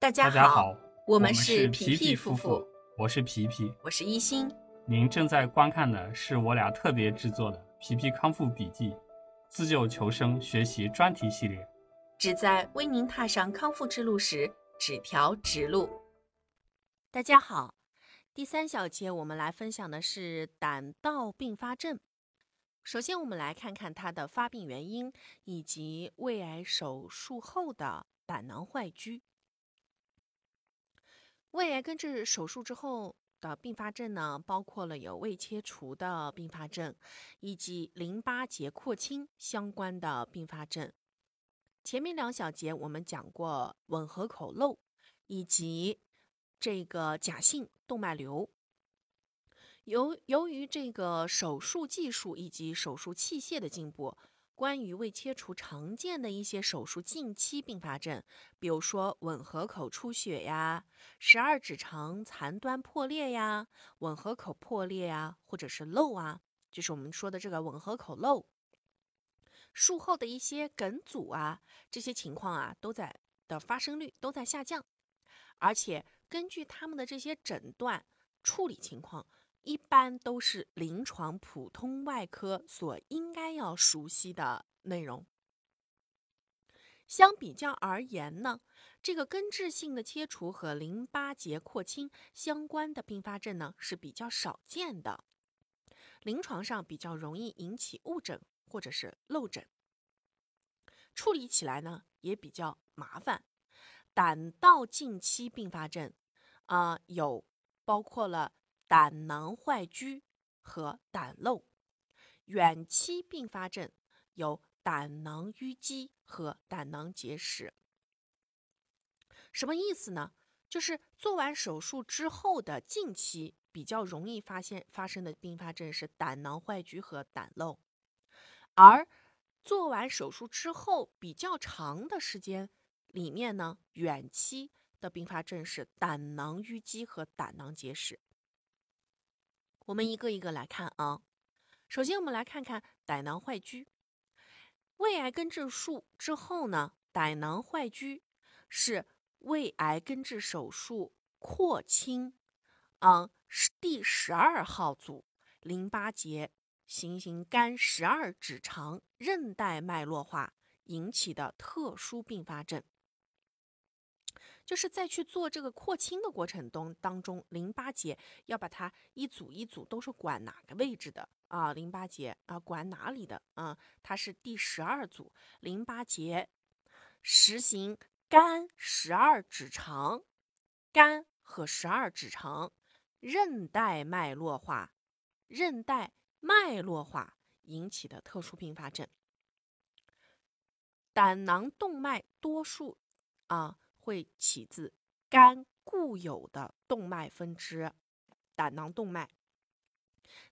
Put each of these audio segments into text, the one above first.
大家好，我们是是皮皮夫夫妇，我是皮皮。我是一心。您正在观看的是我俩特别制作的《皮皮康复笔记》自救求生学习专题系列。旨在为您踏上康复之路时指条直路。大家好，第三小节我们来分享的是胆道并发症。首先，我们来看看它的发病原因以及胃癌手术后的胆囊坏疽。胃癌根治手术之后的并发症呢，包括了有胃切除的并发症，以及淋巴结廓清相关的并发症。前面两小节我们讲过吻合口漏以及这个假性动脉瘤。由由于这个手术技术以及手术器械的进步，关于胃切除常见的一些手术近期并发症，比如说吻合口出血呀、十二指肠残端破裂呀、吻合口破裂呀，或者是漏啊，就是我们说的这个吻合口漏。术后的一些梗阻啊，这些情况啊，都在的发生率都在下降，而且根据他们的这些诊断处理情况，一般都是临床普通外科所应该要熟悉的内容。相比较而言呢，这个根治性的切除和淋巴结廓清相关的并发症呢是比较少见的，临床上比较容易引起误诊或者是漏诊，处理起来呢也比较麻烦。胆道近期并发症啊、有包括了胆囊坏疽和胆漏；远期并发症有胆囊淤积和胆囊结石。什么意思呢？就是做完手术之后的近期比较容易发现发生的并发症是胆囊坏疽和胆漏，而做完手术之后比较长的时间里面呢，远期的并发症是胆囊淤积和胆囊结石。我们一个一个来看啊。首先，我们来看看胆囊坏疽。胃癌根治术之后呢，胆囊坏疽是胃癌根治手术扩清，嗯，是第十二号组淋巴结行行肝十二指肠韧带脉络化引起的特殊并发症。就是在去做这个扩清的过程中当中，淋巴结要把它一组一组都是管哪个位置的啊？淋巴结啊管哪里的啊？它是第十二组淋巴结实行肝十二指肠，肝和十二指肠韧带脉络化，韧带脉络化引起的特殊并发症。胆囊动脉多数啊。会起自肝固有的动脉分支，胆囊动脉，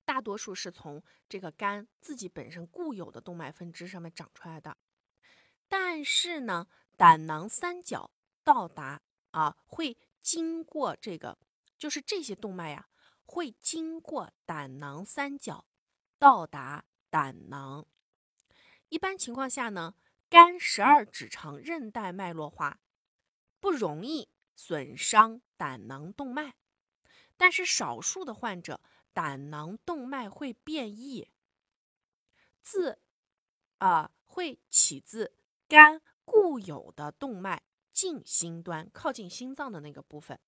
大多数是从这个肝自己本身固有的动脉分支上面长出来的。但是呢，胆囊三角到达啊，会经过这个，就是这些动脉呀，会经过胆囊三角到达胆囊。一般情况下呢，肝十二指肠韧带脉络化。不容易损伤胆囊动脉，但是少数的患者胆囊动脉会变异，自啊会起自肝固有的动脉近心端，靠近心脏的那个部分，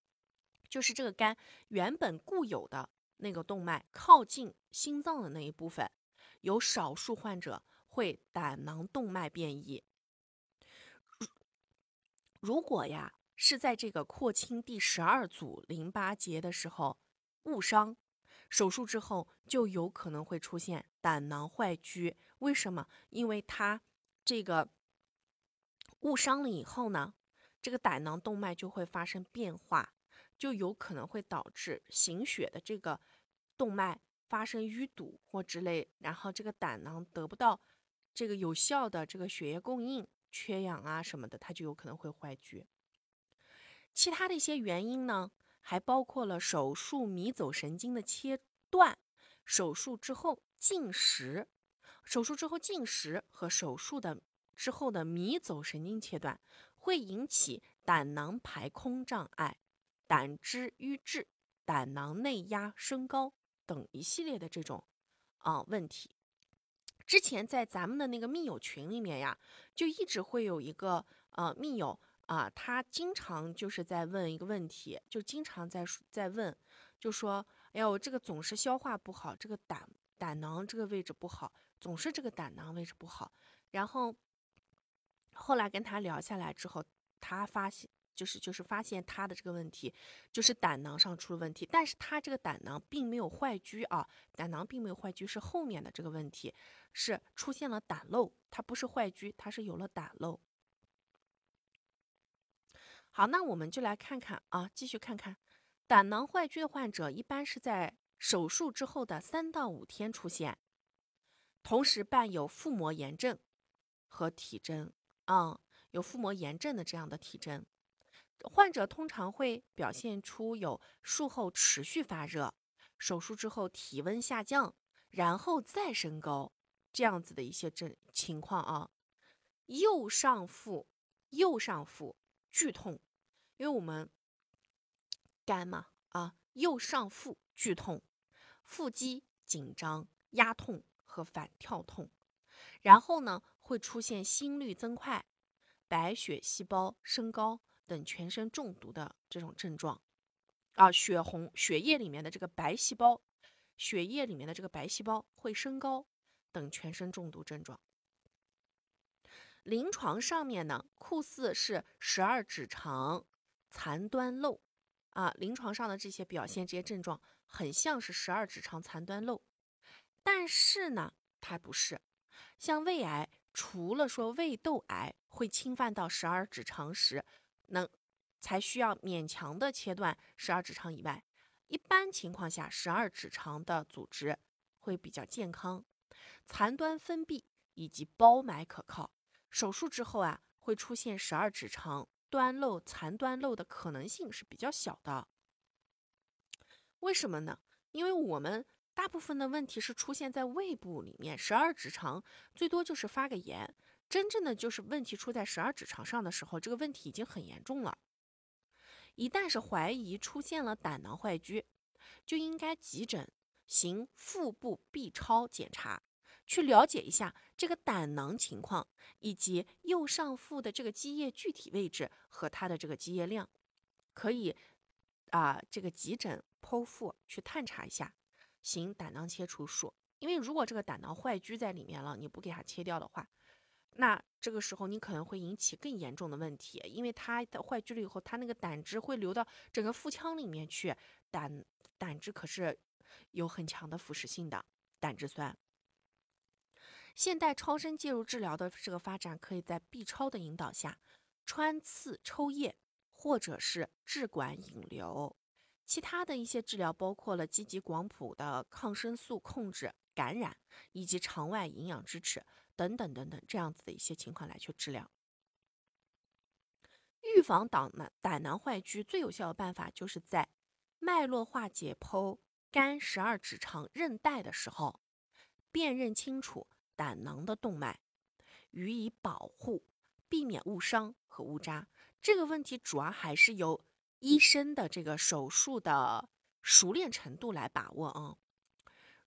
就是这个肝原本固有的那个动脉靠近心脏的那一部分，有少数患者会胆囊动脉变异。如果呀是在这个扩清第十二组淋巴结的时候误伤，手术之后就有可能会出现胆囊坏疽。为什么？因为它这个误伤了以后呢，这个胆囊动脉就会发生变化，就有可能会导致行血的这个动脉发生淤堵或之类，然后这个胆囊得不到这个有效的这个血液供应。缺氧啊什么的，它就有可能会坏疽。其他的一些原因呢，还包括了手术迷走神经的切断、手术之后进食、手术之后进食和手术的之后的迷走神经切断，会引起胆囊排空障碍、胆汁瘀滞、胆囊内压升高等一系列的这种啊问题。之前在咱们的那个密友群里面呀，就一直会有一个呃密友啊，他经常就是在问一个问题，就经常在在问，就说：“哎呀，我这个总是消化不好，这个胆胆囊这个位置不好，总是这个胆囊位置不好。”然后后来跟他聊下来之后，他发现就是就是发现他的这个问题就是胆囊上出了问题，但是他这个胆囊并没有坏疽啊，胆囊并没有坏疽，是后面的这个问题是出现了胆漏，它不是坏疽，它是有了胆漏。好，那我们就来看看啊，继续看看胆囊坏疽的患者一般是在手术之后的三到五天出现，同时伴有腹膜炎症和体征啊。有腹膜炎症的这样的体征，患者通常会表现出有术后持续发热、手术之后体温下降，然后再升高这样子的一些症情况啊。右上腹右上腹剧痛，因为我们肝嘛啊，右上腹剧痛，腹肌紧张、压痛和反跳痛，然后呢会出现心率增快。白血细胞升高等全身中毒的这种症状，啊，血红血液里面的这个白细胞，血液里面的这个白细胞会升高等全身中毒症状。临床上面呢，酷似是十二指肠残端漏，啊，临床上的这些表现这些症状很像是十二指肠残端漏，但是呢，它不是，像胃癌。除了说胃窦癌会侵犯到十二指肠时，能才需要勉强的切断十二指肠以外，一般情况下十二指肠的组织会比较健康，残端分闭以及包埋可靠。手术之后啊，会出现十二指肠端漏、残端漏的可能性是比较小的。为什么呢？因为我们。大部分的问题是出现在胃部里面，十二指肠最多就是发个炎。真正的就是问题出在十二指肠上的时候，这个问题已经很严重了。一旦是怀疑出现了胆囊坏疽，就应该急诊行腹部 B 超检查，去了解一下这个胆囊情况以及右上腹的这个积液具体位置和它的这个积液量，可以啊这个急诊剖腹去探查一下。行胆囊切除术，因为如果这个胆囊坏疽在里面了，你不给它切掉的话，那这个时候你可能会引起更严重的问题，因为它的坏疽了以后，它那个胆汁会流到整个腹腔里面去，胆胆汁可是有很强的腐蚀性的胆汁酸。现代超声介入治疗的这个发展，可以在 B 超的引导下穿刺抽液，或者是置管引流。其他的一些治疗包括了积极广谱的抗生素控制感染，以及肠外营养支持等等等等这样子的一些情况来去治疗。预防胆囊胆囊坏疽最有效的办法，就是在脉络化解剖肝十二指肠韧带的时候，辨认清楚胆囊的动脉，予以保护，避免误伤和误扎。这个问题主要还是由。医生的这个手术的熟练程度来把握啊。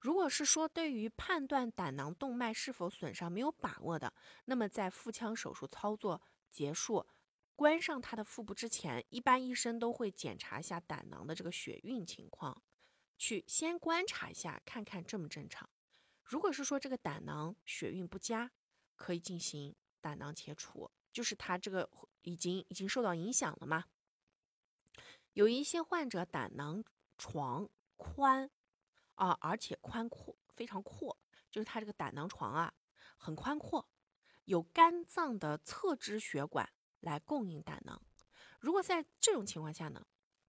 如果是说对于判断胆囊动脉是否损伤没有把握的，那么在腹腔手术操作结束、关上他的腹部之前，一般医生都会检查一下胆囊的这个血运情况，去先观察一下，看看正不正常。如果是说这个胆囊血运不佳，可以进行胆囊切除，就是他这个已经已经受到影响了嘛。有一些患者胆囊床宽啊，而且宽阔非常阔，就是他这个胆囊床啊很宽阔，有肝脏的侧支血管来供应胆囊。如果在这种情况下呢，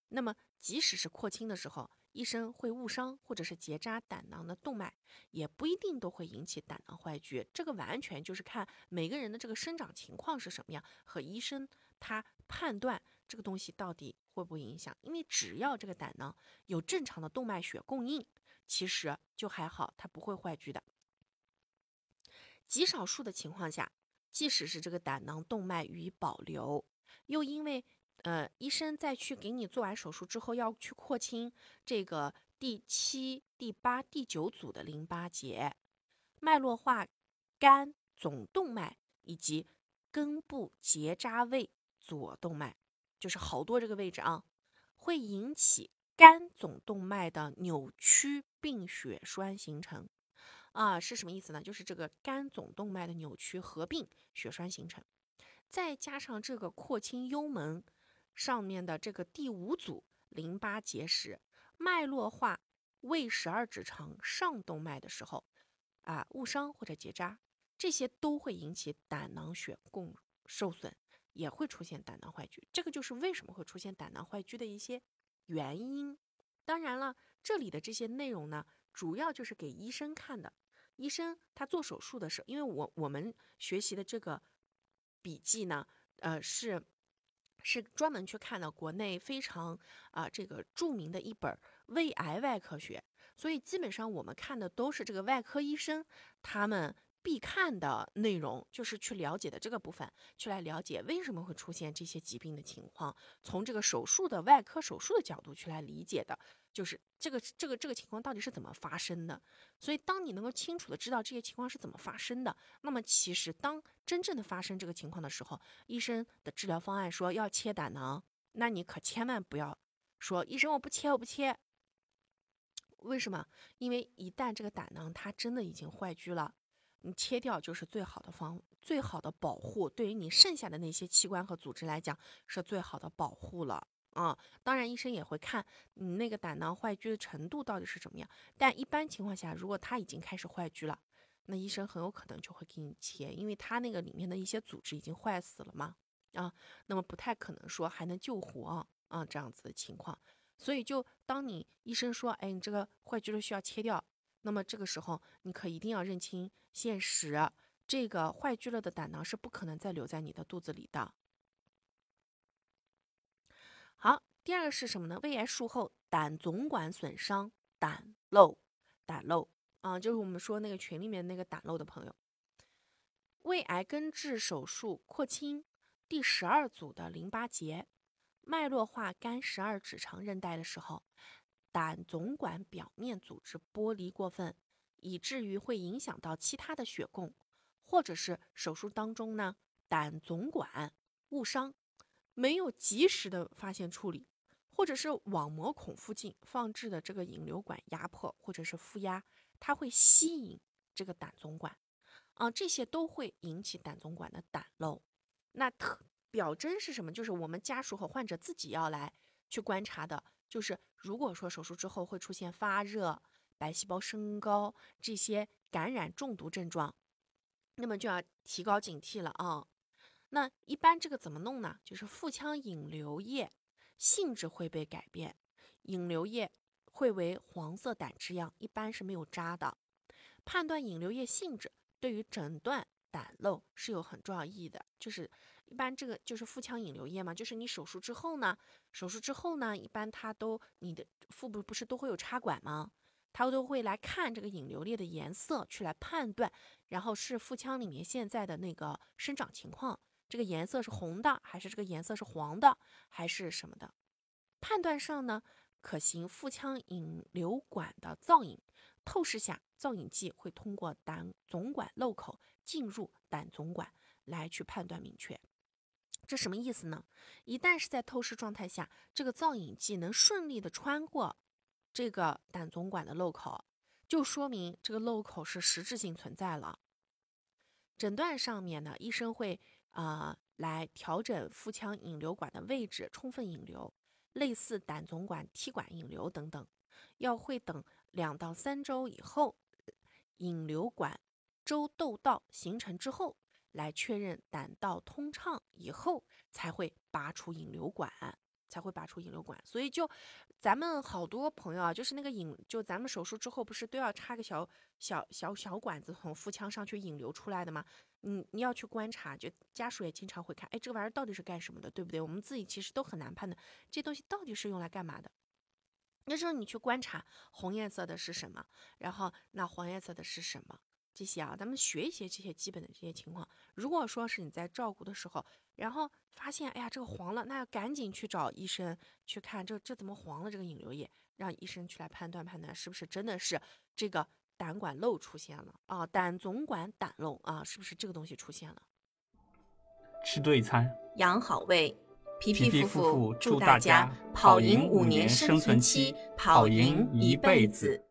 那么即使是扩清的时候，医生会误伤或者是结扎胆囊的动脉，也不一定都会引起胆囊坏疽。这个完全就是看每个人的这个生长情况是什么样，和医生他判断。这个东西到底会不会影响？因为只要这个胆囊有正常的动脉血供应，其实就还好，它不会坏疽的。极少数的情况下，即使是这个胆囊动脉予以保留，又因为呃，医生在去给你做完手术之后，要去扩清这个第七、第八、第九组的淋巴结、脉络化肝总动脉以及根部结扎位左动脉，就是好多这个位置啊，会引起肝总动脉的扭曲并血栓形成。啊，是什么意思呢？就是这个肝总动脉的扭曲合并血栓形成，再加上这个扩清幽门。上面的这个第五组淋巴结石脉络化胃十二指肠上动脉的时候，啊误伤或者结扎，这些都会引起胆囊血供受损，也会出现胆囊坏疽。这个就是为什么会出现胆囊坏疽的一些原因。当然了，这里的这些内容呢，主要就是给医生看的。医生他做手术的时候，因为我我们学习的这个笔记呢，呃是。是专门去看了国内非常啊这个著名的一本胃癌外科学，所以基本上我们看的都是这个外科医生他们必看的内容，就是去了解的这个部分，去来了解为什么会出现这些疾病的情况，从这个手术的外科手术的角度去来理解的。就是这个这个这个情况到底是怎么发生的？所以当你能够清楚的知道这些情况是怎么发生的，那么其实当真正的发生这个情况的时候，医生的治疗方案说要切胆囊，那你可千万不要说医生我不切我不切。为什么？因为一旦这个胆囊它真的已经坏疽了，你切掉就是最好的方最好的保护，对于你剩下的那些器官和组织来讲是最好的保护了。啊，当然，医生也会看你那个胆囊坏疽的程度到底是怎么样。但一般情况下，如果他已经开始坏疽了，那医生很有可能就会给你切，因为他那个里面的一些组织已经坏死了嘛。啊，那么不太可能说还能救活啊这样子的情况。所以，就当你医生说，哎，你这个坏疽了需要切掉，那么这个时候你可一定要认清现实，这个坏疽了的胆囊是不可能再留在你的肚子里的。好，第二个是什么呢？胃癌术后胆总管损伤，胆漏，胆漏啊，就是我们说那个群里面那个胆漏的朋友。胃癌根治手术扩清第十二组的淋巴结，脉络化肝十二指肠韧带的时候，胆总管表面组织剥离过分，以至于会影响到其他的血供，或者是手术当中呢，胆总管误伤。没有及时的发现处理，或者是网膜孔附近放置的这个引流管压迫或者是负压，它会吸引这个胆总管，啊，这些都会引起胆总管的胆漏。那特表征是什么？就是我们家属和患者自己要来去观察的，就是如果说手术之后会出现发热、白细胞升高这些感染中毒症状，那么就要提高警惕了啊。那一般这个怎么弄呢？就是腹腔引流液性质会被改变，引流液会为黄色胆汁样，一般是没有渣的。判断引流液性质对于诊断胆漏是有很重要意义的。就是一般这个就是腹腔引流液嘛，就是你手术之后呢，手术之后呢，一般它都你的腹部不是都会有插管吗？它都会来看这个引流液的颜色，去来判断，然后是腹腔里面现在的那个生长情况。这个颜色是红的，还是这个颜色是黄的，还是什么的？判断上呢，可行腹腔引流管的造影，透视下，造影剂会通过胆总管漏口进入胆总管来去判断明确。这什么意思呢？一旦是在透视状态下，这个造影剂能顺利的穿过这个胆总管的漏口，就说明这个漏口是实质性存在了。诊断上面呢，医生会。啊，来调整腹腔引流管的位置，充分引流，类似胆总管踢管引流等等，要会等两到三周以后，引流管周窦道形成之后，来确认胆道通畅以后，才会拔出引流管，才会拔出引流管。所以就咱们好多朋友啊，就是那个引，就咱们手术之后不是都要插个小小小小管子从腹腔上去引流出来的吗？你你要去观察，就家属也经常会看，哎，这个玩意儿到底是干什么的，对不对？我们自己其实都很难判断，这东西到底是用来干嘛的。那时候你去观察，红颜色的是什么？然后那黄颜色的是什么？这些啊，咱们学一些这些基本的这些情况。如果说是你在照顾的时候，然后发现哎呀这个黄了，那要赶紧去找医生去看，这这怎么黄了？这个引流液，让医生去来判断判断是不是真的是这个胆管漏出现了啊，胆总管胆漏啊，是不是这个东西出现了？吃对餐，养好胃。皮皮夫夫妇祝祝大家家跑跑赢五年年生存期期，跑跑赢赢一一辈子。